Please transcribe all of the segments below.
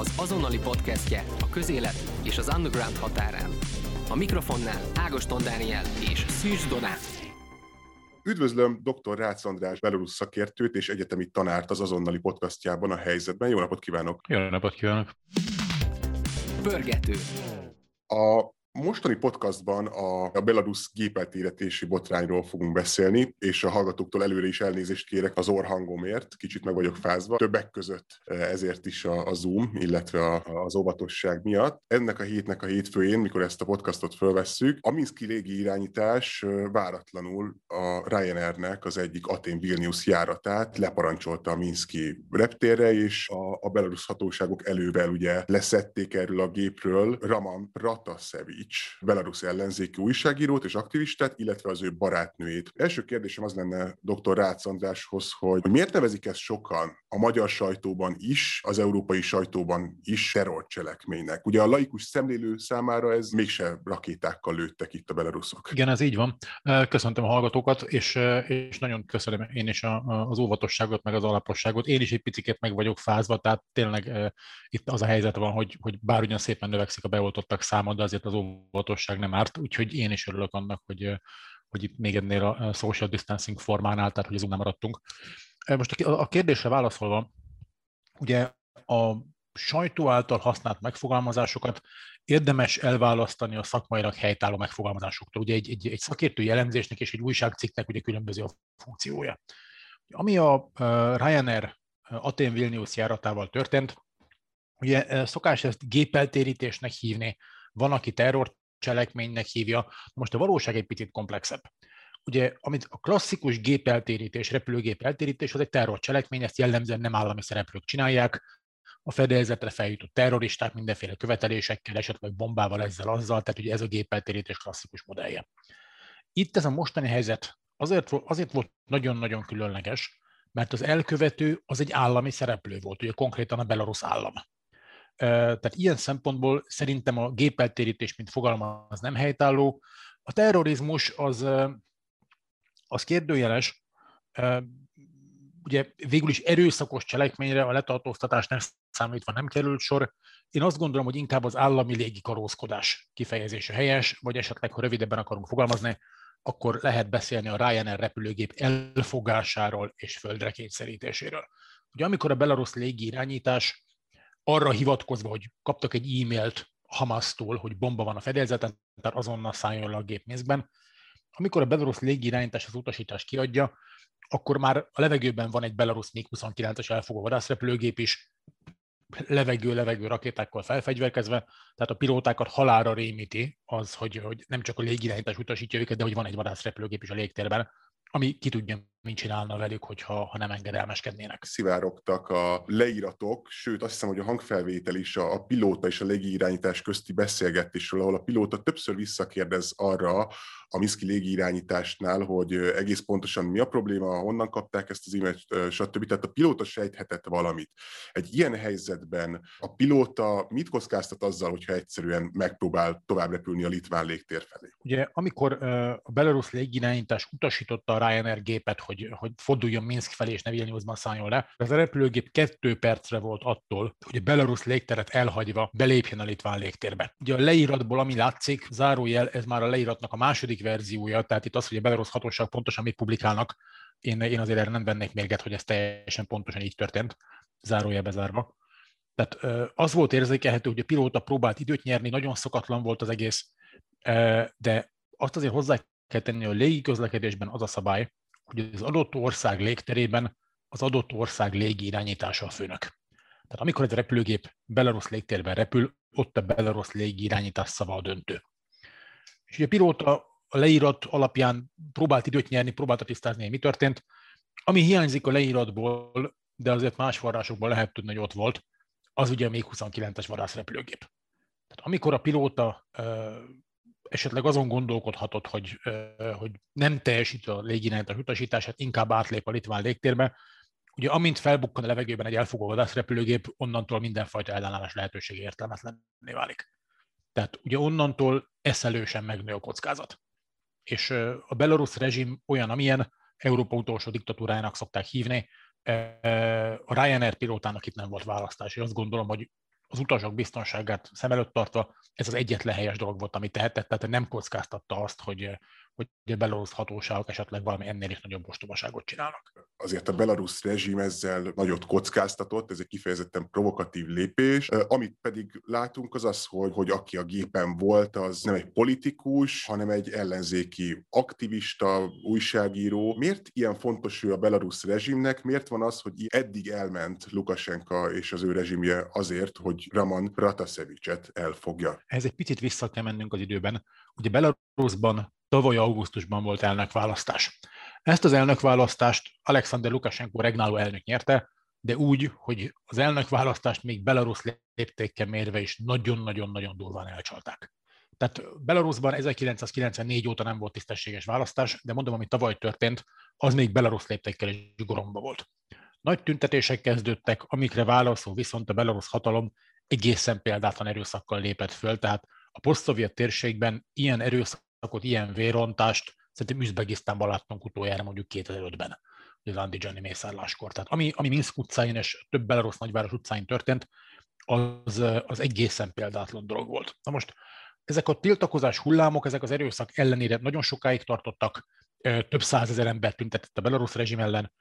az azonnali podcastje a közélet és az underground határán. A mikrofonnál Ágoston Dániel és Szűcs Donát. Üdvözlöm dr. Rácz András belorusz szakértőt és egyetemi tanárt az azonnali podcastjában a helyzetben. Jó napot kívánok! Jó napot kívánok! Pörgető. A Mostani podcastban a, a Belarus gépeltéretési botrányról fogunk beszélni, és a hallgatóktól előre is elnézést kérek az orhangomért, kicsit meg vagyok fázva. Többek között e, ezért is a, a Zoom, illetve a, az óvatosság miatt. Ennek a hétnek a hétfőjén, mikor ezt a podcastot fölvesszük, a Minszki légi irányítás e, váratlanul a Ryanairnek az egyik Atén-Vilnius járatát leparancsolta a Minszki reptérre, és a, a belarus hatóságok elővel ugye leszették erről a gépről Raman Ratasevi Vucic, belarusz ellenzéki újságírót és aktivistát, illetve az ő barátnőjét. Első kérdésem az lenne dr. Rácz Andráshoz, hogy, hogy miért nevezik ezt sokan a magyar sajtóban is, az európai sajtóban is terrorcselekménynek? Ugye a laikus szemlélő számára ez mégse rakétákkal lőttek itt a belaruszok. Igen, ez így van. Köszöntöm a hallgatókat, és, és nagyon köszönöm én is az óvatosságot, meg az alaposságot. Én is egy picit meg vagyok fázva, tehát tényleg itt az a helyzet van, hogy, hogy bár ugyan szépen növekszik a beoltottak száma, de azért az óvatosság nem árt, úgyhogy én is örülök annak, hogy, hogy itt még ennél a social distancing formánál, tehát hogy azon nem maradtunk. Most a kérdésre válaszolva, ugye a sajtó által használt megfogalmazásokat érdemes elválasztani a szakmailag helytálló megfogalmazásoktól. Ugye egy, egy, egy szakértői jellemzésnek és egy újságcikknek ugye különböző a funkciója. Ami a Ryanair Atén Vilnius járatával történt, ugye szokás ezt gépeltérítésnek hívni, van, aki terrorcselekménynek hívja. Most a valóság egy picit komplexebb. Ugye, amit a klasszikus gépeltérítés, repülőgép eltérítés, az egy terrorcselekmény, ezt jellemzően nem állami szereplők csinálják, a fedélzetre feljutott terroristák mindenféle követelésekkel, esetleg bombával, ezzel, azzal, tehát ugye ez a gépeltérítés klasszikus modellje. Itt ez a mostani helyzet azért, azért volt nagyon-nagyon különleges, mert az elkövető az egy állami szereplő volt, ugye konkrétan a belarusz állam. Tehát ilyen szempontból szerintem a gépeltérítés, mint fogalma, az nem helytálló. A terrorizmus az, az kérdőjeles, ugye végül is erőszakos cselekményre a letartóztatás nem számítva nem került sor. Én azt gondolom, hogy inkább az állami légikarózkodás kifejezése helyes, vagy esetleg, ha rövidebben akarunk fogalmazni, akkor lehet beszélni a Ryanair repülőgép elfogásáról és földre kényszerítéséről. Ugye amikor a belarusz légi irányítás arra hivatkozva, hogy kaptak egy e-mailt Hamasztól, hogy bomba van a fedélzeten, tehát azonnal szálljon le a gépmészben. Amikor a belarusz légirányítás az utasítást kiadja, akkor már a levegőben van egy belarusz MiG-29-es elfogó vadászrepülőgép is, levegő-levegő rakétákkal felfegyverkezve, tehát a pilótákat halára rémíti az, hogy, hogy nem csak a légirányítás utasítja őket, de hogy van egy vadászrepülőgép is a légtérben, ami ki tudja, mit csinálna velük, hogyha, ha nem engedelmeskednének. Szivárogtak a leíratok, sőt azt hiszem, hogy a hangfelvétel is a, a pilóta és a légirányítás közti beszélgetésről, ahol a pilóta többször visszakérdez arra, a Miszki légirányításnál, hogy egész pontosan mi a probléma, honnan kapták ezt az e-mailt, stb. Tehát a pilóta sejthetett valamit. Egy ilyen helyzetben a pilóta mit kockáztat azzal, hogyha egyszerűen megpróbál tovább repülni a litván légtér felé? Ugye, amikor a belarusz légirányítás utasította a Ryanair gépet, hogy, hogy forduljon Minsk felé és ne Vilniusban szálljon le, ez a repülőgép kettő percre volt attól, hogy a belarusz légteret elhagyva belépjen a litván légtérbe. Ugye a leíratból, ami látszik, zárójel, ez már a leíratnak a második verziója, tehát itt az, hogy a belarusz hatóság pontosan mit publikálnak, én, én azért erre nem vennék mérget, hogy ez teljesen pontosan így történt, zárója bezárva. Tehát az volt érzékelhető, hogy a pilóta próbált időt nyerni, nagyon szokatlan volt az egész, de azt azért hozzá kell tenni, hogy a légi közlekedésben az a szabály, hogy az adott ország légterében az adott ország légi irányítása a főnök. Tehát amikor egy repülőgép Belarus légtérben repül, ott a Belarus légi irányítás szava a döntő. És ugye a pilóta a leírat alapján próbált időt nyerni, próbálta tisztázni, hogy mi történt. Ami hiányzik a leíratból, de azért más forrásokból lehet tudni, hogy ott volt, az ugye a még 29-es vadászrepülőgép. Tehát amikor a pilóta esetleg azon gondolkodhatott, hogy, hogy nem teljesít a légirányítás utasítását, inkább átlép a litván légtérbe, ugye amint felbukkan a levegőben egy elfogó vadászrepülőgép, onnantól mindenfajta ellenállás lehetősége értelmetlenné válik. Tehát ugye onnantól eszelősen megnő a kockázat. És a belorusz rezsim olyan, amilyen Európa utolsó diktatúrájának szokták hívni, a Ryanair pilótának itt nem volt választás, és azt gondolom, hogy az utasok biztonságát szem előtt tartva ez az egyetlen helyes dolog volt, amit tehetett, tehát nem kockáztatta azt, hogy, hogy a belorusz hatóságok esetleg valami ennél is nagyobb ostobaságot csinálnak. Azért a belarusz rezsim ezzel nagyot kockáztatott, ez egy kifejezetten provokatív lépés. Amit pedig látunk az az, hogy, hogy aki a gépen volt, az nem egy politikus, hanem egy ellenzéki aktivista, újságíró. Miért ilyen fontos ő a belarusz rezsimnek? Miért van az, hogy eddig elment Lukasenka és az ő rezsimje azért, hogy Raman Pratasevicet elfogja? Ez egy picit vissza kell mennünk az időben. Ugye Belarusban tavaly augusztusban volt elnökválasztás. Ezt az elnökválasztást Alexander Lukashenko regnáló elnök nyerte, de úgy, hogy az elnökválasztást még Belarus léptékkel mérve is nagyon-nagyon-nagyon durván elcsalták. Tehát Belarusban 1994 óta nem volt tisztességes választás, de mondom, ami tavaly történt, az még Belarus léptékkel is goromba volt. Nagy tüntetések kezdődtek, amikre válaszol viszont a belarusz hatalom egészen példátlan erőszakkal lépett föl, tehát a posztszovjet térségben ilyen erőszakot, ilyen vérontást szerintem Üzbegisztánban láttunk utoljára mondjuk 2005-ben, az Andijani mészárláskor. Tehát ami, ami Minsk utcáin és több belarusz nagyváros utcáin történt, az, az egészen példátlan dolog volt. Na most ezek a tiltakozás hullámok, ezek az erőszak ellenére nagyon sokáig tartottak, több százezer ember tüntetett a belarusz rezsim ellen.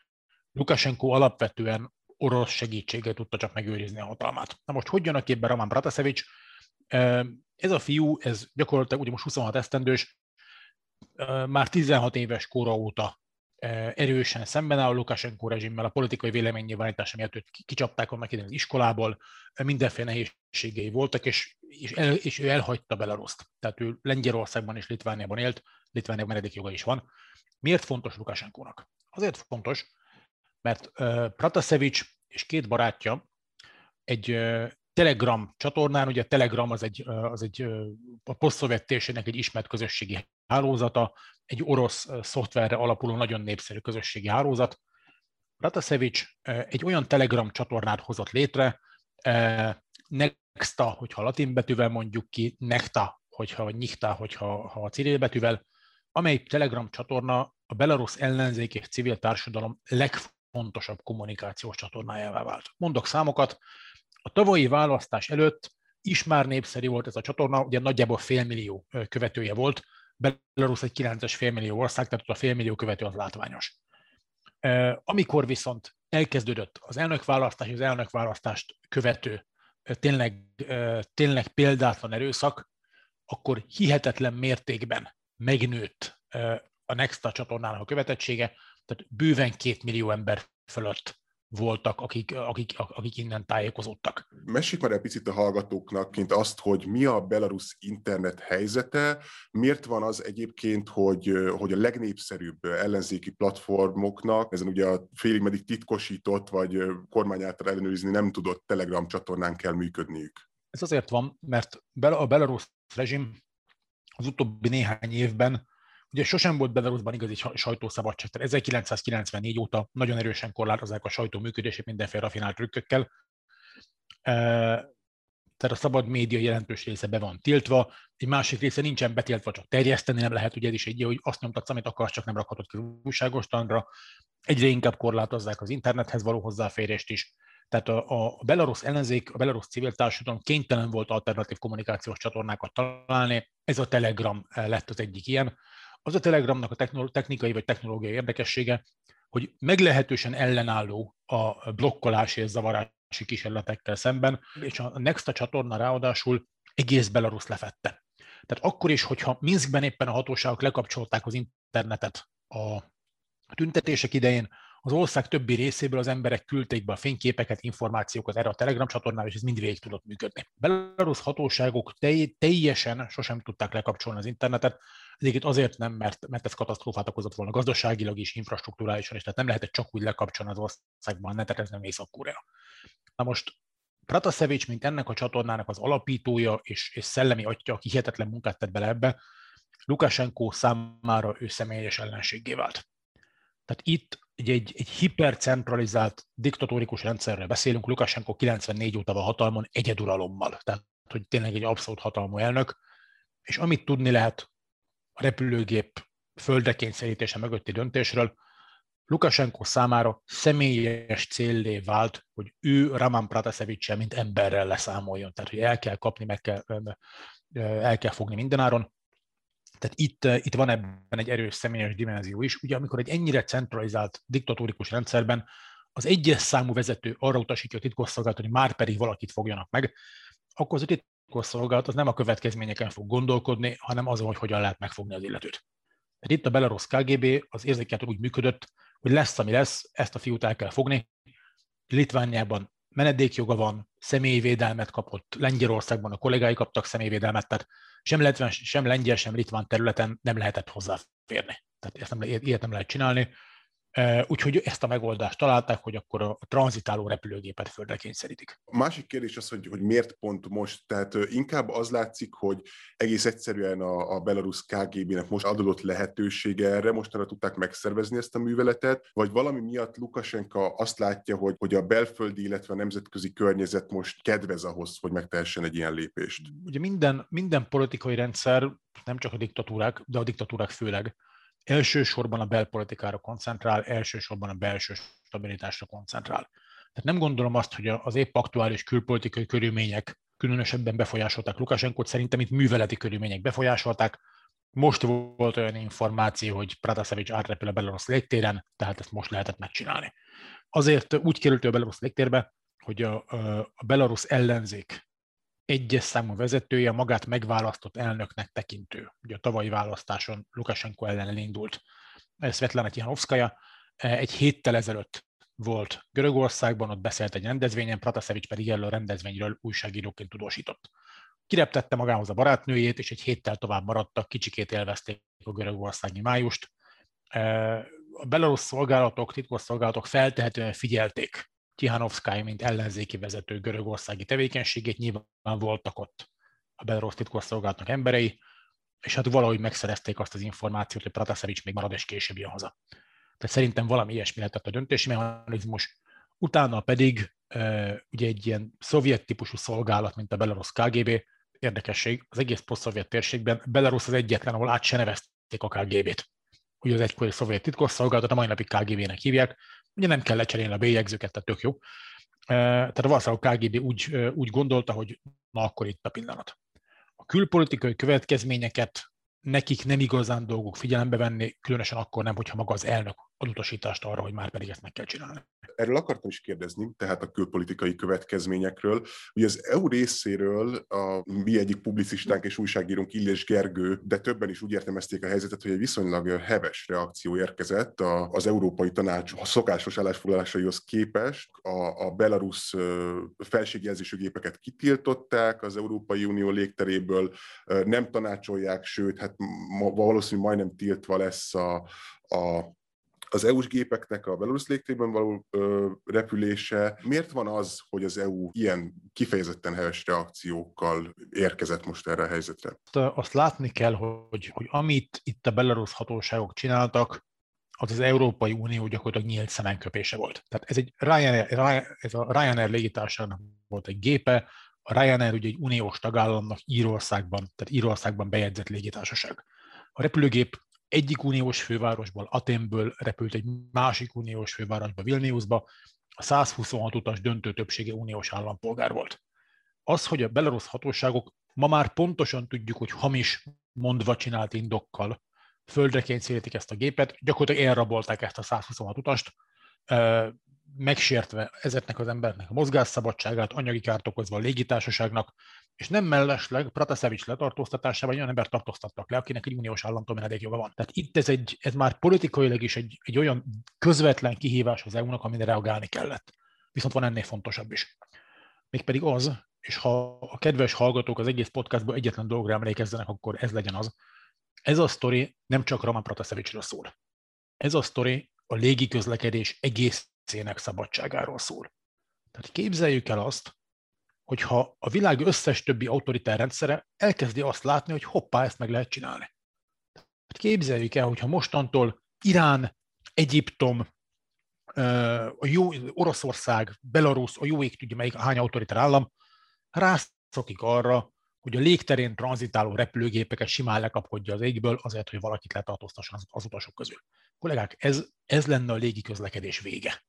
Lukashenko alapvetően orosz segítséggel tudta csak megőrizni a hatalmát. Na most hogy jön a képbe Raman Pratasevics? Ez a fiú, ez gyakorlatilag ugye most 26 esztendős, már 16 éves kora óta erősen szemben áll a Lukashenko rezsimmel, a politikai véleménynyilvánítása miatt őt kicsapták annak idején az iskolából, mindenféle nehézségei voltak, és, és, el, és ő elhagyta Belaruszt. Tehát ő Lengyelországban és Litvániában élt, Litvániában menedékjoga is van. Miért fontos Lukashenkónak? Azért fontos, mert Pratasevics és két barátja egy Telegram csatornán, ugye a Telegram az egy, az egy a posztszovjet térségnek egy ismert közösségi hálózata, egy orosz szoftverre alapuló nagyon népszerű közösségi hálózat. Ratasevics egy olyan Telegram csatornát hozott létre, Nexta, hogyha latin betűvel mondjuk ki, Nekta, hogyha vagy Nyikta, hogyha ha a civil betűvel, amely Telegram csatorna a belarusz ellenzék és civil társadalom legfontosabb kommunikációs csatornájává vált. Mondok számokat, a tavalyi választás előtt is már népszerű volt ez a csatorna, ugye nagyjából félmillió követője volt, Belarus egy 9-es félmillió ország, tehát ott a félmillió követő az látványos. Amikor viszont elkezdődött az elnökválasztás, az elnökválasztást követő tényleg, tényleg példátlan erőszak, akkor hihetetlen mértékben megnőtt a Nexta csatornának a követettsége, tehát bőven két millió ember fölött voltak, akik, akik, akik innen tájékozódtak. Mesélj már egy picit a hallgatóknak, mint azt, hogy mi a Belarus internet helyzete, miért van az egyébként, hogy, hogy a legnépszerűbb ellenzéki platformoknak, ezen ugye a félig meddig titkosított, vagy kormány által ellenőrizni nem tudott Telegram csatornán kell működniük? Ez azért van, mert a Belarus rezsim az utóbbi néhány évben Ugye sosem volt Belarusban igazi sajtószabadság, tehát 1994 óta nagyon erősen korlátozzák a sajtó működését mindenféle rafinált trükkökkel. Tehát a szabad média jelentős része be van tiltva, egy másik része nincsen betiltva, csak terjeszteni nem lehet, ugye ez is egy hogy azt nyomtatsz, amit akarsz, csak nem rakhatod ki újságostanra. Egyre inkább korlátozzák az internethez való hozzáférést is. Tehát a, a Belarus ellenzék, a Belarus civil társadalom kénytelen volt alternatív kommunikációs csatornákat találni, ez a Telegram lett az egyik ilyen. Az a Telegramnak a technikai vagy technológiai érdekessége, hogy meglehetősen ellenálló a blokkolási és zavarási kísérletekkel szemben, és a Nexta csatorna ráadásul egész Belarus lefette. Tehát akkor is, hogyha Minskben éppen a hatóságok lekapcsolták az internetet a tüntetések idején, az ország többi részéből az emberek küldték be a fényképeket, információkat erre a Telegram csatornára, és ez mind végig tudott működni. Belarus hatóságok teljesen sosem tudták lekapcsolni az internetet, Egyébként azért nem, mert, mert ez katasztrófát okozott volna gazdaságilag is, infrastruktúrálisan is, tehát nem lehetett csak úgy lekapcsolni az országban, ne, tehát ez nem Észak-Korea. Na most Pratasevics, mint ennek a csatornának az alapítója és, és szellemi atya, aki hihetetlen munkát tett bele ebbe, Lukashenko számára ő személyes ellenséggé vált. Tehát itt egy, egy, egy hipercentralizált diktatórikus rendszerről beszélünk, Lukashenko 94 óta van hatalmon egyeduralommal, tehát hogy tényleg egy abszolút hatalmú elnök, és amit tudni lehet a repülőgép földre kényszerítése mögötti döntésről, Lukasenko számára személyes céllé vált, hogy ő Raman Pratasevic mint emberrel leszámoljon. Tehát, hogy el kell kapni, meg kell, el kell fogni mindenáron. Tehát itt, itt van ebben egy erős személyes dimenzió is. Ugye amikor egy ennyire centralizált diktatórikus rendszerben az egyes számú vezető arra utasítja a titkosszolgálatot, hogy már pedig valakit fogjanak meg, akkor az a titkosszolgálat az nem a következményeken fog gondolkodni, hanem azon, hogy hogyan lehet megfogni az illetőt. Tehát itt a Belarus KGB az érzékelten úgy működött, hogy lesz, ami lesz, ezt a fiút el kell fogni. Litvániában menedékjoga van, személyvédelmet kapott, Lengyelországban a kollégái kaptak személyvédelmet, tehát sem, letven, sem lengyel, sem litván területen nem lehetett hozzáférni. Tehát ezt nem, ilyet nem lehet csinálni. Úgyhogy ezt a megoldást találták, hogy akkor a tranzitáló repülőgépet földre kényszerítik. A másik kérdés az, hogy, hogy miért pont most? Tehát inkább az látszik, hogy egész egyszerűen a, a Belarus KGB-nek most adott lehetősége erre, mostanra tudták megszervezni ezt a műveletet, vagy valami miatt Lukasenka azt látja, hogy, hogy a belföldi, illetve a nemzetközi környezet most kedvez ahhoz, hogy megtehessen egy ilyen lépést? Ugye minden, minden politikai rendszer, nem csak a diktatúrák, de a diktatúrák főleg, elsősorban a belpolitikára koncentrál, elsősorban a belső stabilitásra koncentrál. Tehát nem gondolom azt, hogy az épp aktuális külpolitikai körülmények különösebben befolyásolták Lukasenkot, szerintem itt műveleti körülmények befolyásolták. Most volt olyan információ, hogy Pratasevic átrepül a Belarus légtéren, tehát ezt most lehetett megcsinálni. Azért úgy került a Belarus légtérbe, hogy a, a Belarus ellenzék egyes számú vezetője magát megválasztott elnöknek tekintő. Ugye a tavalyi választáson Lukasenko ellen elindult Svetlana Tihanovskaya. Egy héttel ezelőtt volt Görögországban, ott beszélt egy rendezvényen, Pratasevic pedig erről a rendezvényről újságíróként tudósított. Kireptette magához a barátnőjét, és egy héttel tovább maradtak, kicsikét élvezték a görögországi májust. A belarusz szolgálatok, titkos szolgálatok feltehetően figyelték Tihanovszkály, mint ellenzéki vezető görögországi tevékenységét, nyilván voltak ott a Belarus titkosszolgálatnak emberei, és hát valahogy megszerezték azt az információt, hogy Pratasevic még marad és később jön haza. Tehát szerintem valami ilyesmi lehetett a döntési mechanizmus. Utána pedig ugye egy ilyen szovjet típusú szolgálat, mint a Belarus KGB, érdekesség, az egész poszt térségben Belarus az egyetlen, ahol át se nevezték a KGB-t. Ugye az egykori szovjet titkosszolgálatot a mai napig KGB-nek hívják, Ugye nem kell lecserélni a bélyegzőket, tehát tök jó. Tehát valószínűleg a KGB úgy, úgy gondolta, hogy na akkor itt a pillanat. A külpolitikai következményeket nekik nem igazán dolgok figyelembe venni, különösen akkor nem, hogyha maga az elnök ad utasítást arra, hogy már pedig ezt meg kell csinálni. Erről akartam is kérdezni, tehát a külpolitikai következményekről. Ugye az EU részéről a mi egyik publicistánk és újságírónk Illés Gergő, de többen is úgy értelmezték a helyzetet, hogy egy viszonylag heves reakció érkezett az Európai Tanács a szokásos állásfoglalásaihoz képest. A, a Belarus felségjelzésű gépeket kitiltották az Európai Unió légteréből, nem tanácsolják, sőt, hát valószínűleg majdnem tiltva lesz a, a az EU-s gépeknek a Belarus légtérben való ö, repülése. Miért van az, hogy az EU ilyen kifejezetten heves reakciókkal érkezett most erre a helyzetre? Azt látni kell, hogy, hogy amit itt a belarusz hatóságok csináltak, az az Európai Unió gyakorlatilag nyílt szemenköpése volt. Tehát ez, egy Ryanair, ez a Ryanair légitársaságnak volt egy gépe, a Ryanair ugye egy uniós tagállamnak Írországban, tehát Írországban bejegyzett légitársaság. A repülőgép egyik uniós fővárosból, Aténből repült egy másik uniós fővárosba, Vilniusba, a 126 utas döntő többsége uniós állampolgár volt. Az, hogy a belarusz hatóságok ma már pontosan tudjuk, hogy hamis mondva csinált indokkal földre kényszerítik ezt a gépet, gyakorlatilag elrabolták ezt a 126 utast, megsértve ezeknek az embernek a mozgásszabadságát, anyagi kárt okozva a légitársaságnak, és nem mellesleg Pratasevics letartóztatásában olyan ember tartóztattak le, akinek egy uniós államtól menedékjoga van. Tehát itt ez, egy, ez már politikailag is egy, egy olyan közvetlen kihívás az EU-nak, amire reagálni kellett. Viszont van ennél fontosabb is. Mégpedig az, és ha a kedves hallgatók az egész podcastból egyetlen dologra emlékezzenek, akkor ez legyen az. Ez a sztori nem csak Roman Pratasevicsről szól. Ez a sztori a légi közlekedés egészének szabadságáról szól. Tehát képzeljük el azt, hogyha a világ összes többi autoritár rendszere elkezdi azt látni, hogy hoppá, ezt meg lehet csinálni. Hát képzeljük el, hogyha mostantól Irán, Egyiptom, a jó, Oroszország, Belarus, a jó ég tudja melyik hány autoritár állam rászokik arra, hogy a légterén tranzitáló repülőgépeket simán lekapkodja az égből, azért, hogy valakit letartóztasson az, utasok közül. Kollégák, ez, ez lenne a légi közlekedés vége.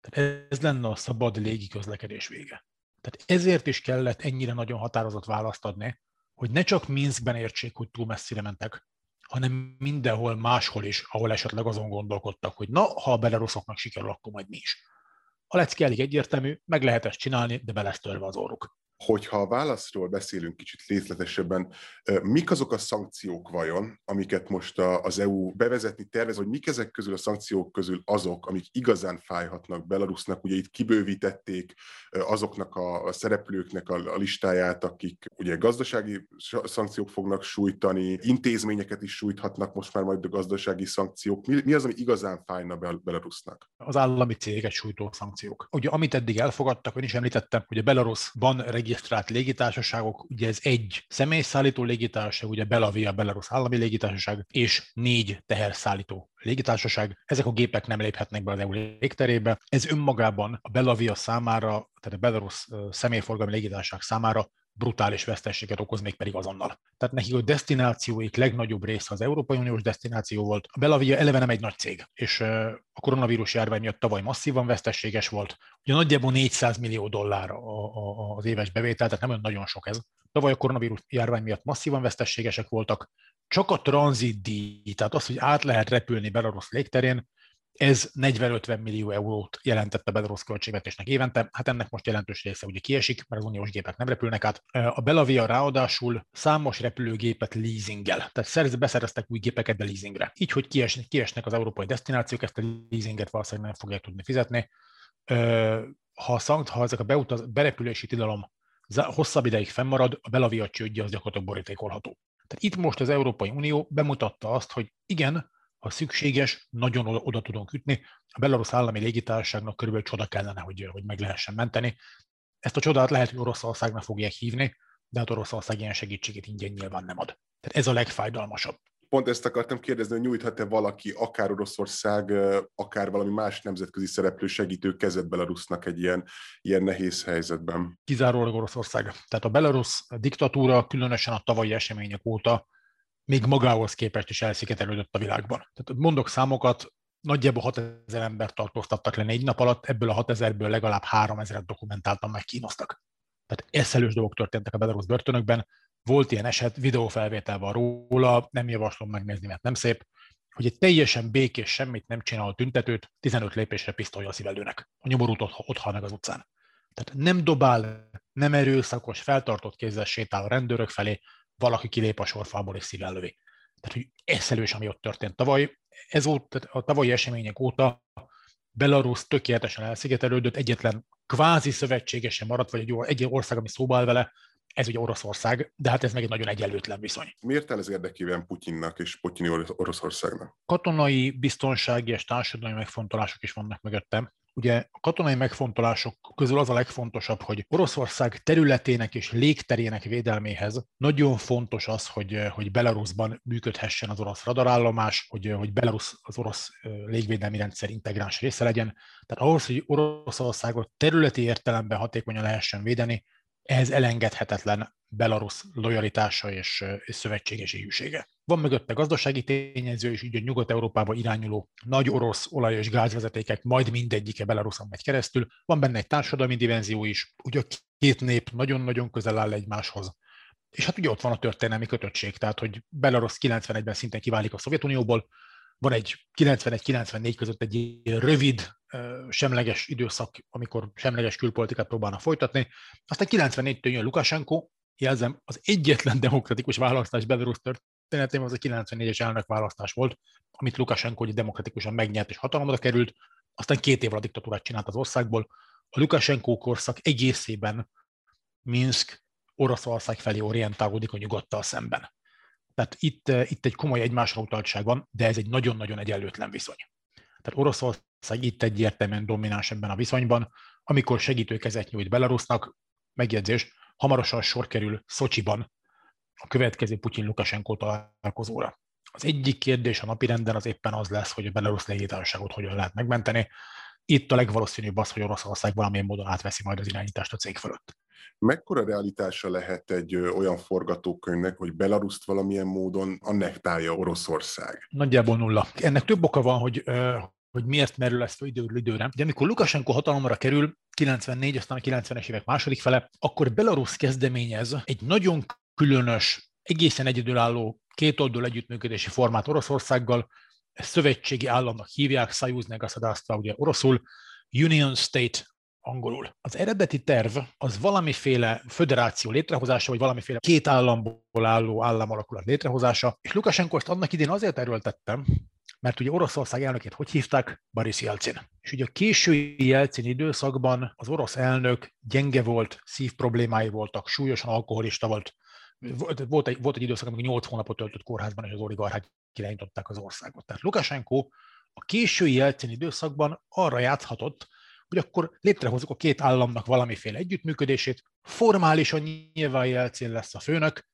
Tehát ez lenne a szabad légi közlekedés vége. Tehát ezért is kellett ennyire nagyon határozott választ adni, hogy ne csak Minskben értsék, hogy túl messzire mentek, hanem mindenhol máshol is, ahol esetleg azon gondolkodtak, hogy na, ha a belaruszoknak sikerül, akkor majd mi is. A lecke elég egyértelmű, meg lehet ezt csinálni, de be lesz törve az orruk hogyha a válaszról beszélünk kicsit részletesebben, mik azok a szankciók vajon, amiket most az EU bevezetni tervez, vagy mik ezek közül a szankciók közül azok, amik igazán fájhatnak Belarusnak? Ugye itt kibővítették azoknak a szereplőknek a listáját, akik ugye gazdasági szankciók fognak sújtani, intézményeket is sújthatnak most már majd a gazdasági szankciók. Mi, mi az, ami igazán fájna Belarusnak? Az állami cégeket sújtó szankciók. Ugye amit eddig elfogadtak, én is említettem, hogy a Belarusban regisztrált légitársaságok, ugye ez egy személyszállító légitársaság, ugye Belavia, Belarus állami légitársaság, és négy teherszállító légitársaság. Ezek a gépek nem léphetnek be az EU légterébe. Ez önmagában a Belavia számára, tehát a Belarus személyforgalmi légitársaság számára brutális veszteséget okoz, még pedig azonnal. Tehát nekik a destinációik legnagyobb része az Európai Uniós destináció volt. A Belavia eleve nem egy nagy cég, és a koronavírus járvány miatt tavaly masszívan veszteséges volt. Ugye nagyjából 400 millió dollár az éves bevétel, tehát nem olyan nagyon sok ez. Tavaly a koronavírus járvány miatt masszívan veszteségesek voltak. Csak a tranzit díj, tehát az, hogy át lehet repülni Belarus légterén, ez 40-50 millió eurót jelentette Belarus költségvetésnek évente, hát ennek most jelentős része ugye kiesik, mert az uniós gépek nem repülnek át. A Belavia ráadásul számos repülőgépet leasinggel, tehát szerz, beszereztek új gépeket be leasingre. Így, hogy kiesnek, kiesnek az európai destinációk, ezt a leasinget valószínűleg nem fogják tudni fizetni. Ha, szankt, ha ezek a beutaz, berepülési tilalom hosszabb ideig fennmarad, a Belavia csődje az gyakorlatilag borítékolható. Tehát itt most az Európai Unió bemutatta azt, hogy igen, ha szükséges, nagyon oda tudunk ütni. A Belarus állami légitársaságnak körülbelül csoda kellene, hogy, hogy meg lehessen menteni. Ezt a csodát lehet, hogy Oroszországnak fogják hívni, de hát Oroszország ilyen segítséget ingyen nyilván nem ad. Tehát ez a legfájdalmasabb. Pont ezt akartam kérdezni, hogy nyújthat-e valaki, akár Oroszország, akár valami más nemzetközi szereplő segítő kezet Belarusnak egy ilyen, ilyen nehéz helyzetben? Kizárólag Oroszország. Tehát a Belarus diktatúra különösen a tavalyi események óta még magához képest is elszigetelődött a világban. Tehát mondok számokat, nagyjából 6000 ember tartóztattak le négy nap alatt, ebből a 6000-ből legalább 3000-et dokumentáltan megkínoztak. Tehát eszelős dolgok történtek a Belarus börtönökben. Volt ilyen eset, videófelvétel van róla, nem javaslom megnézni, mert nem szép, hogy egy teljesen békés, semmit nem csináló tüntetőt 15 lépésre pisztolja a szívelőnek. A nyomorút ott, ott hal meg az utcán. Tehát nem dobál, nem erőszakos, feltartott kézzel sétál a rendőrök felé, valaki kilép a sorfából és szívellövi. Tehát, hogy eszelős, ami ott történt tavaly. Ez ott, a tavalyi események óta Belarus tökéletesen elszigetelődött, egyetlen kvázi szövetségesen maradt, vagy egy, egy ország, ami szóba áll vele, ez ugye Oroszország, de hát ez meg egy nagyon egyenlőtlen viszony. Miért el ez érdekében Putyinnak és Putyini Oroszországnak? Katonai, biztonsági és társadalmi megfontolások is vannak mögöttem. Ugye a katonai megfontolások közül az a legfontosabb, hogy Oroszország területének és légterének védelméhez nagyon fontos az, hogy, hogy Belarusban működhessen az orosz radarállomás, hogy, hogy Belarus az orosz légvédelmi rendszer integráns része legyen. Tehát ahhoz, hogy Oroszországot területi értelemben hatékonyan lehessen védeni, ehhez elengedhetetlen Belarus lojalitása és, és szövetséges hűsége. Van mögötte gazdasági tényező is, így a Nyugat-Európába irányuló nagy orosz olaj- és gázvezetékek majd mindegyike Belaruson megy keresztül. Van benne egy társadalmi dimenzió is, ugye a két nép nagyon-nagyon közel áll egymáshoz. És hát ugye ott van a történelmi kötöttség, tehát hogy Belarus 91-ben szintén kiválik a Szovjetunióból, van egy 91-94 között egy rövid, semleges időszak, amikor semleges külpolitikát próbálnak folytatni. Aztán 94-től jön Lukashenko, jelzem, az egyetlen demokratikus választás Belarus történetében az a 94-es elnökválasztás volt, amit Lukashenko hogy demokratikusan megnyert és hatalomra került, aztán két évvel a diktatúrát csinált az országból. A Lukashenko korszak egészében Minsk Oroszország felé orientálódik a nyugattal szemben. Tehát itt, itt egy komoly egymásra utaltság van, de ez egy nagyon-nagyon egyenlőtlen viszony. Tehát Oroszország itt egyértelműen domináns ebben a viszonyban, amikor segítőkezet nyújt Belarusnak, megjegyzés, hamarosan sor kerül Szocsiban a következő Putyin-Lukasenko találkozóra. Az egyik kérdés a napirenden az éppen az lesz, hogy a Belarus légitársaságot hogyan lehet megmenteni. Itt a legvalószínűbb az, hogy Oroszország valamilyen módon átveszi majd az irányítást a cég fölött. Mekkora realitása lehet egy olyan forgatókönyvnek, hogy Belaruszt valamilyen módon annektálja Oroszország? Nagyjából nulla. Ennek több oka van, hogy, hogy miért merül ezt időről időre. De amikor Lukashenko hatalomra kerül, 94, aztán a 90-es évek második fele, akkor Belarus kezdeményez egy nagyon különös, egészen egyedülálló kétoldalú együttműködési formát Oroszországgal, ezt szövetségi államnak hívják, Sajuzne Gasadasztva, ugye oroszul, Union State angolul. Az eredeti terv az valamiféle föderáció létrehozása, vagy valamiféle két államból álló államalakulat létrehozása, és Lukashenko ezt annak idén azért erőltettem, mert ugye Oroszország elnökét hogy hívták? Boris Jelcin. És ugye a késői Jelcin időszakban az orosz elnök gyenge volt, szív problémái voltak, súlyosan alkoholista volt, volt egy, volt egy időszak, amikor 8 hónapot töltött kórházban, és az oligarchák irányították az országot. Tehát Lukashenko a késői Jelcin időszakban arra játszhatott, hogy akkor létrehozunk a két államnak valamiféle együttműködését, formálisan nyilván Jelcin lesz a főnök,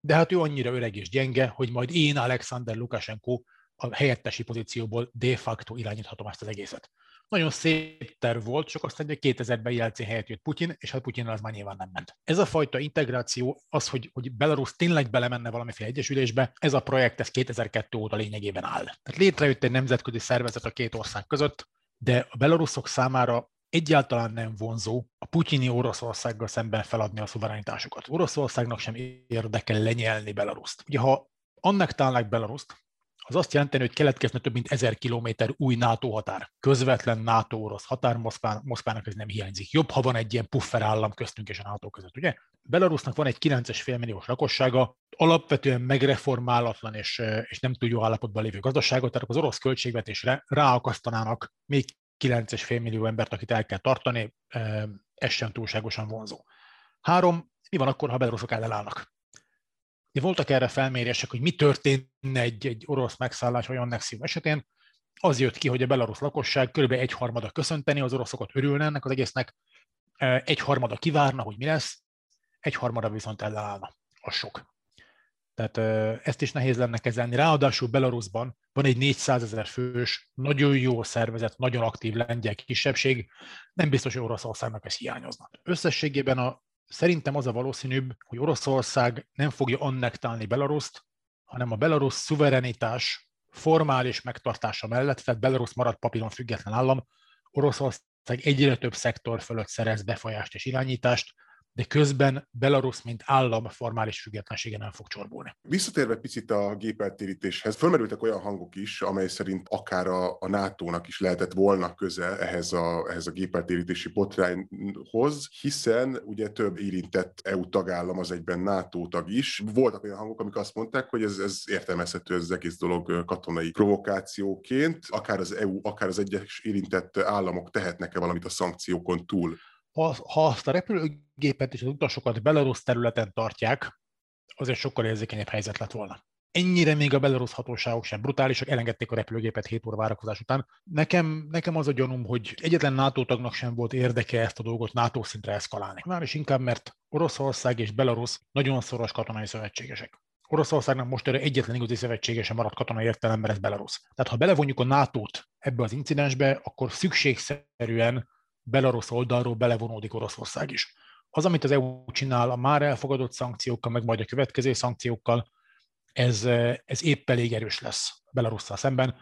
de hát ő annyira öreg és gyenge, hogy majd én, Alexander Lukashenko a helyettesi pozícióból de facto irányíthatom ezt az egészet. Nagyon szép terv volt, csak aztán hogy 2000-ben Jelcin helyett jött Putyin, és hát Putyin az már nyilván nem ment. Ez a fajta integráció, az, hogy, hogy Belarus tényleg belemenne valamiféle egyesülésbe, ez a projekt ez 2002 óta lényegében áll. Tehát létrejött egy nemzetközi szervezet a két ország között, de a belaruszok számára egyáltalán nem vonzó a putyini Oroszországgal szemben feladni a szuverenitásukat. Oroszországnak sem érdekel lenyelni Belaruszt. Ugye ha annak találnák Belaruszt, az azt jelenti, hogy keletkezne több mint ezer kilométer új NATO határ. Közvetlen NATO-orosz határ Moszkván, Moszkvának ez nem hiányzik. Jobb, ha van egy ilyen puffer állam köztünk és a NATO között, ugye? Belarusnak van egy 9,5 milliós lakossága, alapvetően megreformálatlan és, és nem túl jó állapotban lévő gazdaságot, tehát az orosz költségvetésre ráakasztanának még 9,5 millió embert, akit el kell tartani, ez sem túlságosan vonzó. Három, mi van akkor, ha beloruszok ellenállnak? Voltak erre felmérések, hogy mi történne egy, egy orosz megszállás olyan Nexium esetén. Az jött ki, hogy a belarusz lakosság kb. egy harmada köszönteni, az oroszokat örülne ennek az egésznek, egy harmada kivárna, hogy mi lesz, egy harmada viszont ellenállna. Az sok. Tehát ezt is nehéz lenne kezelni. Ráadásul Belarusban van egy 400 ezer fős, nagyon jó szervezet, nagyon aktív lengyel kisebbség, nem biztos, hogy Oroszországnak ez hiányozna. Összességében a, szerintem az a valószínűbb, hogy Oroszország nem fogja annektálni Belaruszt, hanem a belarusz szuverenitás formális megtartása mellett, tehát Belarus marad papíron független állam, Oroszország egyre több szektor fölött szerez befolyást és irányítást, de közben Belarus, mint állam formális függetlensége nem fog csorbulni. Visszatérve picit a gépeltérítéshez, fölmerültek olyan hangok is, amely szerint akár a, a NATO-nak is lehetett volna köze ehhez a, ehhez a gépeltérítési botrányhoz, hiszen ugye több érintett EU tagállam az egyben NATO tag is. Voltak olyan hangok, amik azt mondták, hogy ez, ez értelmezhető ez az egész dolog katonai provokációként, akár az EU, akár az egyes érintett államok tehetnek-e valamit a szankciókon túl ha, ha azt a repülőgépet és az utasokat Belarus területen tartják, az egy sokkal érzékenyebb helyzet lett volna. Ennyire még a belarusz hatóságok sem brutálisak, elengedték a repülőgépet 7 óra várakozás után. Nekem, nekem az a gyanúm, hogy egyetlen NATO tagnak sem volt érdeke ezt a dolgot NATO szintre eszkalálni. Már is inkább, mert Oroszország és Belarus nagyon szoros katonai szövetségesek. Oroszországnak most erre egyetlen igazi szövetségese maradt katonai értelemben ez Belarus. Tehát ha belevonjuk a NATO-t ebbe az incidensbe, akkor szükségszerűen Belarus oldalról belevonódik Oroszország is. Az, amit az EU csinál a már elfogadott szankciókkal, meg majd a következő szankciókkal, ez, ez épp elég erős lesz Belarusszal szemben.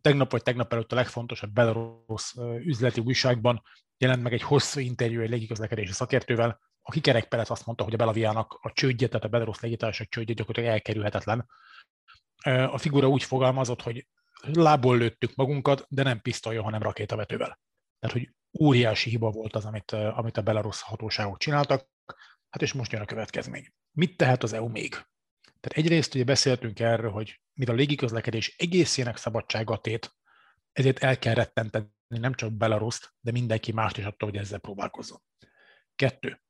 Tegnap vagy tegnap előtt a legfontosabb Belarus üzleti újságban jelent meg egy hosszú interjú egy légiközlekedési szakértővel, aki kerekperec azt mondta, hogy a Belaviának a csődje, tehát a Belarus légitársaság csődje gyakorlatilag elkerülhetetlen. A figura úgy fogalmazott, hogy lából lőttük magunkat, de nem pisztolyon, hanem rakétavetővel. Tehát, hogy óriási hiba volt az, amit, amit a belarusz hatóságok csináltak, hát és most jön a következmény. Mit tehet az EU még? Tehát egyrészt ugye beszéltünk erről, hogy mivel a légiközlekedés egészének szabadsága tét, ezért el kell rettenteni nem csak Belaruszt, de mindenki mást is attól, hogy ezzel próbálkozzon. Kettő.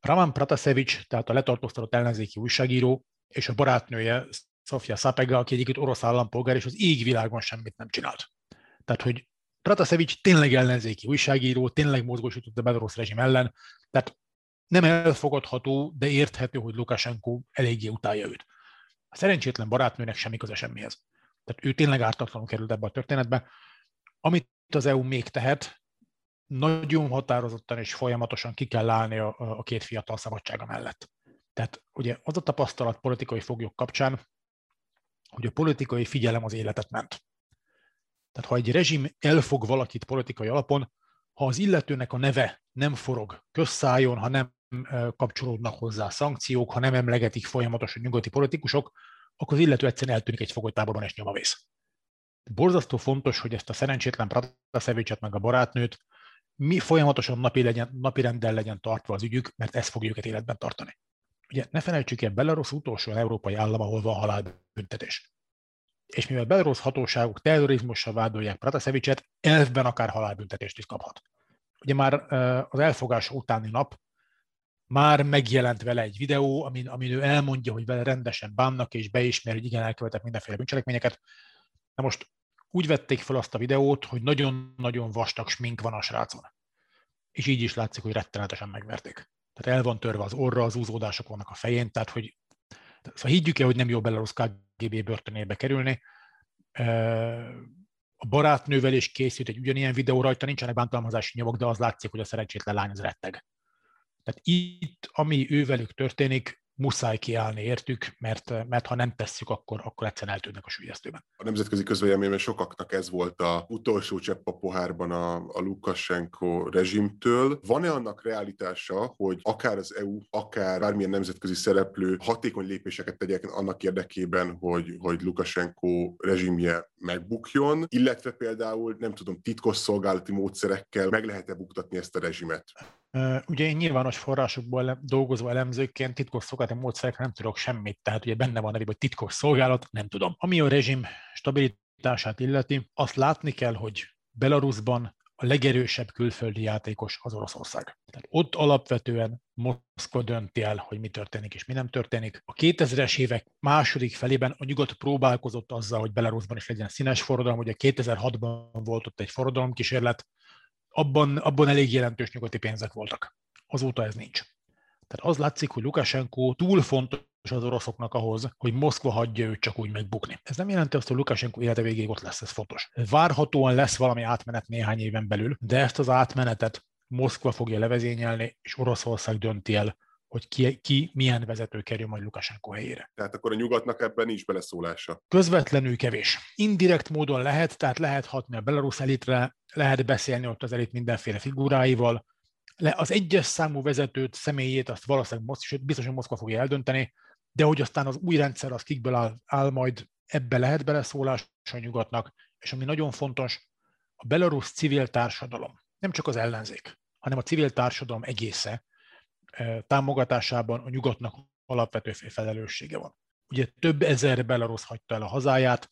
Raman Pratasevics, tehát a letartóztatott ellenzéki újságíró, és a barátnője Sofia Sapega, aki egyébként orosz állampolgár, és az égvilágon semmit nem csinált. Tehát, hogy Pratasevics tényleg ellenzéki újságíró, tényleg mozgósított a belorusz rezsim ellen, tehát nem elfogadható, de érthető, hogy Lukashenko eléggé utálja őt. A szerencsétlen barátnőnek semmi köze semmihez. Tehát ő tényleg ártatlanul került ebbe a történetbe. Amit az EU még tehet, nagyon határozottan és folyamatosan ki kell állni a, a két fiatal szabadsága mellett. Tehát ugye az a tapasztalat politikai foglyok kapcsán, hogy a politikai figyelem az életet ment. Tehát ha egy rezsim elfog valakit politikai alapon, ha az illetőnek a neve nem forog közszájon, ha nem kapcsolódnak hozzá szankciók, ha nem emlegetik folyamatosan nyugati politikusok, akkor az illető egyszerűen eltűnik egy fogolytáborban és nyomavész. Borzasztó fontos, hogy ezt a szerencsétlen Pratasevicset meg a barátnőt mi folyamatosan napi, legyen, napi rendel legyen tartva az ügyük, mert ez fogja őket életben tartani. Ugye ne felejtsük el, Belarus utolsó európai állam, ahol van halálbüntetés. És mivel Belarus hatóságok terrorizmussal vádolják Pratasevicset, elfben akár halálbüntetést is kaphat. Ugye már az elfogás utáni nap már megjelent vele egy videó, amin, amin ő elmondja, hogy vele rendesen bánnak, és beismer, hogy igen, elkövetett mindenféle bűncselekményeket. Na most úgy vették fel azt a videót, hogy nagyon-nagyon vastag smink van a srácon. És így is látszik, hogy rettenetesen megverték. Tehát el van törve az orra, az úzódások vannak a fején, tehát hogy szóval higgyük el, hogy nem jó Belarus KGB börtönébe kerülni. A barátnővel is készült egy ugyanilyen videó, rajta nincsenek bántalmazási nyomok, de az látszik, hogy a szerencsétlen lány az retteg. Tehát itt, ami ővelük történik, muszáj kiállni értük, mert, mert ha nem tesszük, akkor, akkor egyszerűen eltűnnek a sülyeztőben. A nemzetközi közvéleményben sokaknak ez volt a utolsó csepp a pohárban a, a Lukashenko rezsimtől. Van-e annak realitása, hogy akár az EU, akár bármilyen nemzetközi szereplő hatékony lépéseket tegyek annak érdekében, hogy, hogy Lukashenko rezsimje megbukjon, illetve például, nem tudom, titkos szolgálati módszerekkel meg lehet-e buktatni ezt a rezsimet? Ugye én nyilvános forrásokból dolgozó elemzőként titkos szolgálati módszerekre nem tudok semmit, tehát ugye benne van nevében, hogy titkos szolgálat, nem tudom. Ami a rezsim stabilitását illeti, azt látni kell, hogy Belarusban a legerősebb külföldi játékos az Oroszország. Tehát ott alapvetően Moszkva dönti el, hogy mi történik és mi nem történik. A 2000-es évek második felében a nyugat próbálkozott azzal, hogy Belarusban is legyen színes forradalom, ugye 2006-ban volt ott egy forradalomkísérlet, abban, abban elég jelentős nyugati pénzek voltak. Azóta ez nincs. Tehát az látszik, hogy Lukashenko túl fontos az oroszoknak ahhoz, hogy Moszkva hagyja őt csak úgy megbukni. Ez nem jelenti azt, hogy Lukashenko élete végéig ott lesz, ez fontos. Várhatóan lesz valami átmenet néhány éven belül, de ezt az átmenetet Moszkva fogja levezényelni, és Oroszország dönti el, hogy ki, ki milyen vezető kerül majd Lukashenko helyére. Tehát akkor a nyugatnak ebben nincs beleszólása. Közvetlenül kevés. Indirekt módon lehet, tehát lehet hatni a Belarus elitre, lehet beszélni ott az elit mindenféle figuráival, le, az egyes számú vezetőt, személyét, azt valószínűleg most, biztos, hogy Moszkva fogja eldönteni, de hogy aztán az új rendszer az kikből áll, áll majd, ebbe lehet beleszólás a nyugatnak, és ami nagyon fontos, a belarusz civil társadalom, nem csak az ellenzék, hanem a civil társadalom egésze támogatásában a nyugatnak alapvető felelőssége van. Ugye több ezer belarusz hagyta el a hazáját,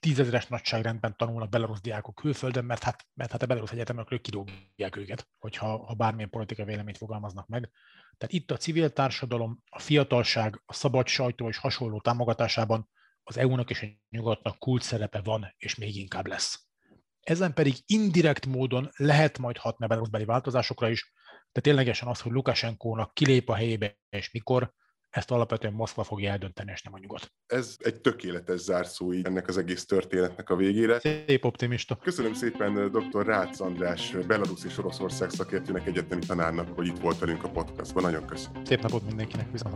tízezeres nagyságrendben tanulnak belarusz diákok külföldön, mert hát, mert hát a belarusz egyetemekről kirúgják őket, hogyha ha bármilyen politikai véleményt fogalmaznak meg. Tehát itt a civil társadalom, a fiatalság, a szabad sajtó és hasonló támogatásában az EU-nak és a nyugatnak kult szerepe van, és még inkább lesz. Ezen pedig indirekt módon lehet majd hatni a belaruszbeli változásokra is, de ténylegesen az, hogy Lukasenkónak kilép a helyébe és mikor, ezt alapvetően Moszkva fogja eldönteni, és nem a nyugat. Ez egy tökéletes zárszó így ennek az egész történetnek a végére. Szép optimista. Köszönöm szépen dr. Rácz András, Belarus és Oroszország szakértőnek, egyetemi tanárnak, hogy itt volt velünk a podcastban. Nagyon köszönöm. Szép napot mindenkinek, viszont